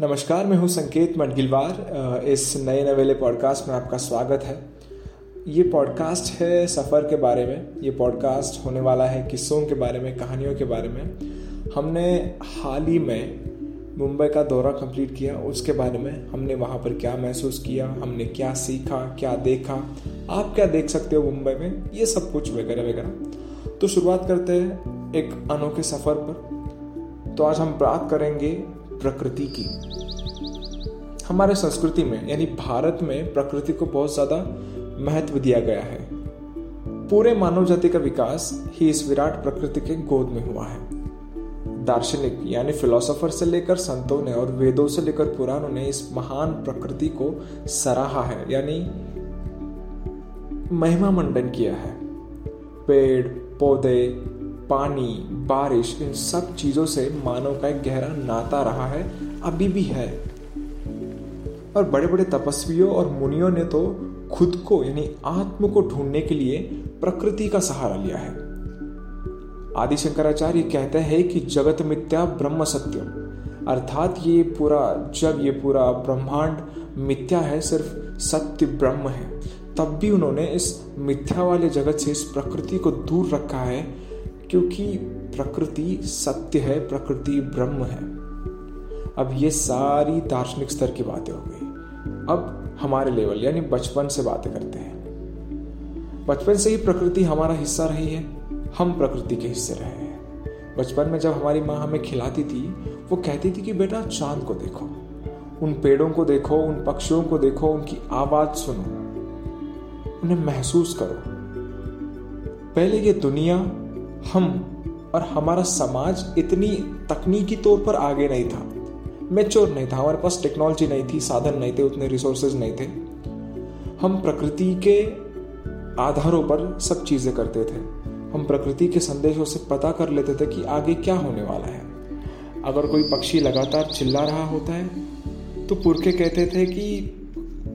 नमस्कार, मैं हूँ संकेत मडगिलवार। इस नए नवेले पॉडकास्ट में आपका स्वागत है। ये पॉडकास्ट है सफ़र के बारे में। ये पॉडकास्ट होने वाला है किस्सों के बारे में, कहानियों के बारे में। हमने हाल ही में मुंबई का दौरा कंप्लीट किया। उसके बारे में हमने वहाँ पर क्या महसूस किया? हमने क्या सीखा? क्या देखा? आप क्या देख सकते हो मुंबई में? ये सब कुछ वगैरह वगैरह। तो शुरुआत करते हैं एक अनोखे सफ़र पर। तो आज हम बात करेंगे प्रकृति की। हमारे संस्कृति में, यानी भारत में प्रकृति को बहुत ज़्यादा महत्व दिया गया है। पूरे मानव जाति का विकास ही इस विराट प्रकृति के गोद में हुआ है। दार्शनिक, यानी फिलोसोफर से लेकर संतों ने और वेदों से लेकर पुराणों ने इस महान प्रकृति को सराहा है, यानी महिमा मंडन किया है। पेड़, पौधे पानी, बारिश, इन सब चीज़ों से मानव का एक गहरा नाता रहा है, अभी भी है। और बड़े बड़े तपस्वियों और मुनियों ने तो खुद को, यानी आत्म को ढूँढने के लिए प्रकृति का सहारा लिया है। आदि शंकराचार्य कहते हैं कि जगत मिथ्या, ब्रह्म सत्यम अर्थात ये पूरा, जब ये पूरा ब्रह्मांड मिथ्या है, सिर्फ़ सत्य ब्रह्म है। तब भी उन्होंने इस मिथ्या वाले जगत से इस प्रकृति को दूर रखा है क्योंकि प्रकृति सत्य है, प्रकृति ब्रह्म है। अब ये सारी दार्शनिक स्तर की बातें हो गई। अब हमारे लेवल, यानी बचपन से बातें करते हैं। बचपन से ही प्रकृति हमारा हिस्सा रही है। हम प्रकृति के हिस्से रहे हैं। बचपन में जब हमारी माँ हमें खिलाती थी, वो कहती थी कि, बेटा, चाँद को देखो। उन पेड़ों को देखो, उन पक्षियों को देखो, उनकी आवाज़ सुनो। उन्हें महसूस करो। पहले ये दुनिया हम और हमारा समाज इतनी तकनीकी तौर पर आगे नहीं था। मेच्योर नहीं था, हमारे पास टेक्नोलॉजी नहीं थी, साधन नहीं थे, उतने रिसोर्सेज नहीं थे। हम प्रकृति के आधारों पर सब चीज़ें करते थे। हम प्रकृति के संदेशों से पता कर लेते थे कि आगे क्या होने वाला है। अगर कोई पक्षी लगातार चिल्ला रहा होता है तो पुरखे कहते थे कि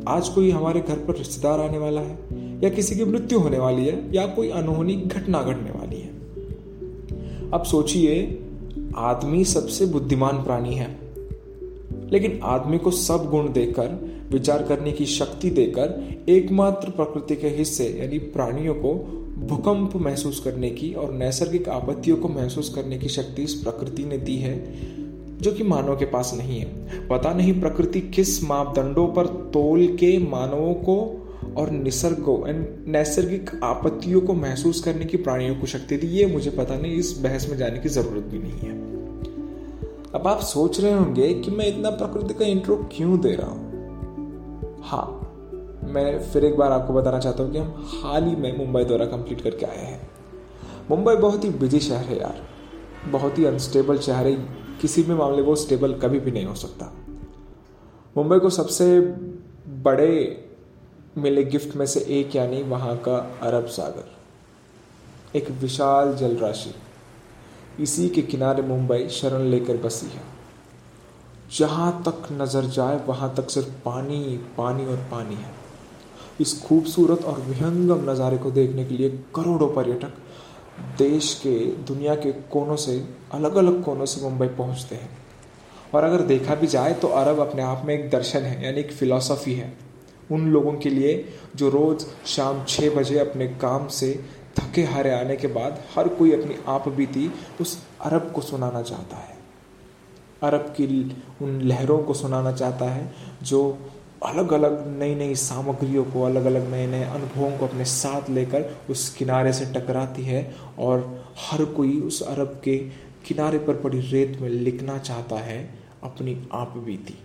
आज कोई हमारे घर पर रिश्तेदार आने वाला है, या किसी की मृत्यु होने वाली है, या कोई अनहोनी घटना घटने वाली अब सोचिए, आदमी सबसे बुद्धिमान प्राणी है। लेकिन आदमी को सब गुण देकर विचार करने की शक्ति देकर, एकमात्र प्रकृति के हिस्से, यानी प्राणियों को भूकंप महसूस करने की और नैसर्गिक आपत्तियों को महसूस करने की शक्ति इस प्रकृति ने दी है, जो कि मानव के पास नहीं है। पता नहीं प्रकृति किस मापदंडों पर तोल के मानवों को और निसर्ग को नैसर्गिक आपत्तियों को महसूस करने की प्राणियों को शक्ति दी, ये मुझे पता नहीं, इस बहस में जाने की ज़रूरत भी नहीं है। अब आप सोच रहे होंगे कि मैं इतना प्रकृति का इंट्रो क्यों दे रहा हूँ? हाँ मैं फिर एक बार आपको बताना चाहता हूँ कि हम हाल ही में मुंबई दौरा कंप्लीट करके आए हैं। मुंबई बहुत ही बिज़ी शहर है यार। बहुत ही अनस्टेबल शहर है। किसी भी मामले वो स्टेबल कभी भी नहीं हो सकता। मुंबई को सबसे बड़े मिले गिफ्ट में से एक, यानी वहाँ का अरब सागर। एक विशाल जल राशि इसी के किनारे मुंबई शरण लेकर बसी है। जहाँ तक नज़र जाए, वहाँ तक सिर्फ़ पानी पानी और पानी है। इस खूबसूरत और विहंगम नज़ारे को देखने के लिए करोड़ों पर्यटक देश के, दुनिया के कोनों से अलग अलग कोनों से मुंबई पहुँचते हैं। और अगर देखा भी जाए तो अरब अपने आप में एक दर्शन है, यानी एक फिलॉसफी है। उन लोगों के लिए जो रोज़ शाम छः बजे अपने काम से थके हारे आने के बाद हर कोई अपनी आप बीती उस अरब को सुनाना चाहता है। अरब की उन लहरों को सुनाना चाहता है जो अलग अलग नई नई सामग्रियों को अलग अलग नए नए अनुभवों को अपने साथ लेकर उस किनारे से टकराती है और हर कोई उस अरब के किनारे पर पड़ी रेत में लिखना चाहता है अपनी आप बीती।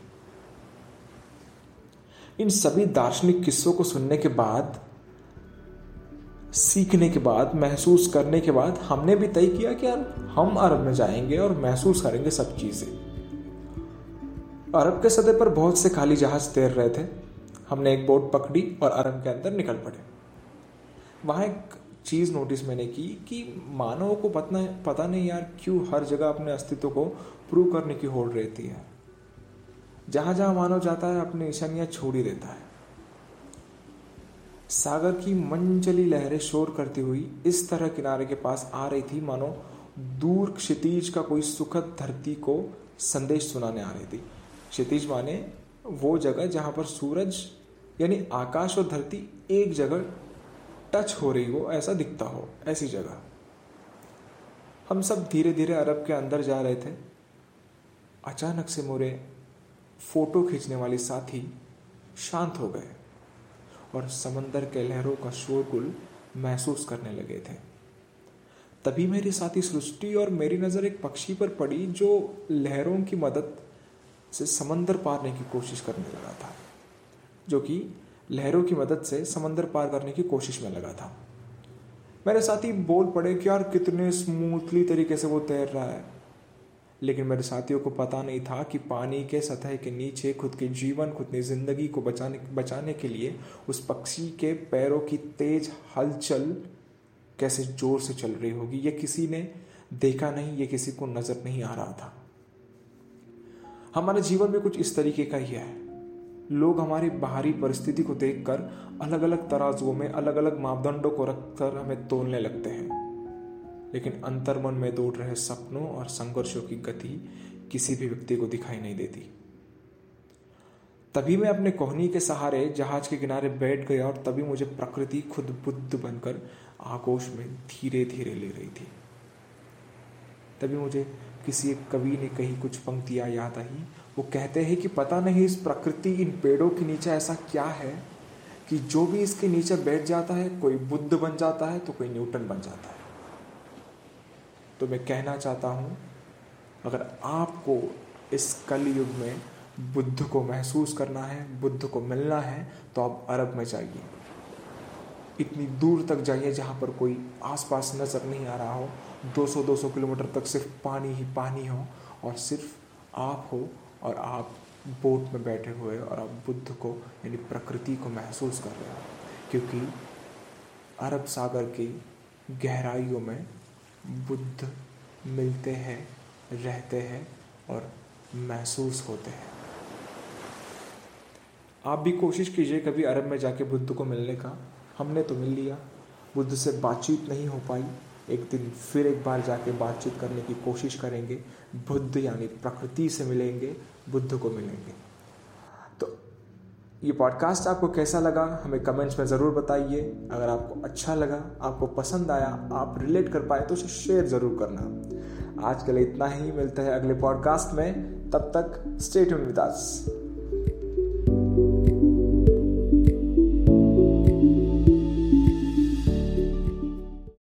इन सभी दार्शनिक किस्सों को सुनने के बाद, सीखने के बाद, महसूस करने के बाद हमने भी तय किया कि यार, हम अरब में जाएँगे और महसूस करेंगे सब चीज़ें। अरब के सतह पर बहुत से खाली जहाज़ तैर रहे थे। हमने एक बोट पकड़ी और अरब के अंदर निकल पड़े। वहाँ एक चीज़ नोटिस मैंने की कि मानव को पता पता नहीं यार क्यों हर जगह अपने अस्तित्व को प्रूव करने की होड़ रहती है। जहाँ जहाँ मानव जाता है, अपनी निशानियाँ छोड़ ही देता है। सागर की मंचली लहरें शोर करती हुई इस तरह किनारे के पास आ रही थी, मानो दूर क्षितिज का कोई सुखद धरती को संदेश सुनाने आ रही थी। क्षितिज माने वो जगह जहाँ पर सूरज, यानी आकाश और धरती एक जगह टच हो रही हो, ऐसा दिखता हो, ऐसी जगह। हम सब धीरे धीरे अरब के अंदर जा रहे थे। अचानक से मोरे फ़ोटो खींचने वाले साथी शांत हो गए और समंदर के लहरों का शोरगुल महसूस करने लगे थे। तभी मेरे साथी सृष्टि और मेरी नज़र एक पक्षी पर पड़ी जो लहरों की मदद से समंदर पारने की कोशिश करने लगा था, जो कि लहरों की मदद से समंदर पार करने की कोशिश में लगा था। मेरे साथी बोल पड़े कि यार कितने स्मूथली तरीके से वो तैर रहा है। लेकिन मेरे साथियों को पता नहीं था कि पानी के सतह के नीचे खुद के जीवन, खुद की ज़िंदगी को बचाने बचाने के लिए उस पक्षी के पैरों की तेज हलचल कैसे ज़ोर से चल रही होगी, ये किसी ने देखा नहीं, ये किसी को नज़र नहीं आ रहा था। हमारे जीवन में कुछ इस तरीके का ही है। लोग हमारी बाहरी परिस्थिति को देखकर अलग अलग तराजुओं में अलग अलग मापदंडों को रखकर हमें तोलने लगते हैं। लेकिन अंतर्मन में दौड़ रहे सपनों और संघर्षों की गति किसी भी व्यक्ति को दिखाई नहीं देती। तभी मैं अपने कोहनी के सहारे जहाज़ के किनारे बैठ गया और तभी मुझे प्रकृति खुद बुद्ध बनकर आकोश में धीरे धीरे ले रही थी। तभी मुझे किसी एक कवि ने कही कुछ पंक्तियाँ याद आई। वो कहते हैं कि पता नहीं इस प्रकृति इन पेड़ों के नीचे ऐसा क्या है कि जो भी इसके नीचे बैठ जाता है, कोई बुद्ध बन जाता है तो कोई न्यूटन बन जाता है। तो मैं कहना चाहता हूँ, अगर आपको इस कलयुग में बुद्ध को महसूस करना है, बुद्ध को मिलना है तो आप अरब में जाइए। इतनी दूर तक जाइए जहाँ पर कोई आसपास नज़र नहीं आ रहा हो। 200-200 किलोमीटर तक सिर्फ़ पानी ही पानी हो और सिर्फ़ आप हो और आप बोट में बैठे हुए और आप बुद्ध को, यानी प्रकृति को महसूस कर रहे हो। क्योंकि अरब सागर की गहराइयों में बुद्ध मिलते हैं, रहते हैं और महसूस होते हैं। आप भी कोशिश कीजिए कभी अरब में जाके बुद्ध को मिलने का। हमने तो मिल लिया। बुद्ध से बातचीत नहीं हो पाई। एक दिन फिर एक बार जाके बातचीत करने की कोशिश करेंगे। बुद्ध यानी प्रकृति से मिलेंगे, बुद्ध को मिलेंगे। ये पॉडकास्ट आपको कैसा लगा, हमें कमेंट्स में ज़रूर बताइए। अगर आपको अच्छा लगा, आपको पसंद आया, आप रिलेट कर पाए तो उसे शेयर ज़रूर करना। आज के लिए इतना ही, मिलता है अगले पॉडकास्ट में। तब तक स्टेट विद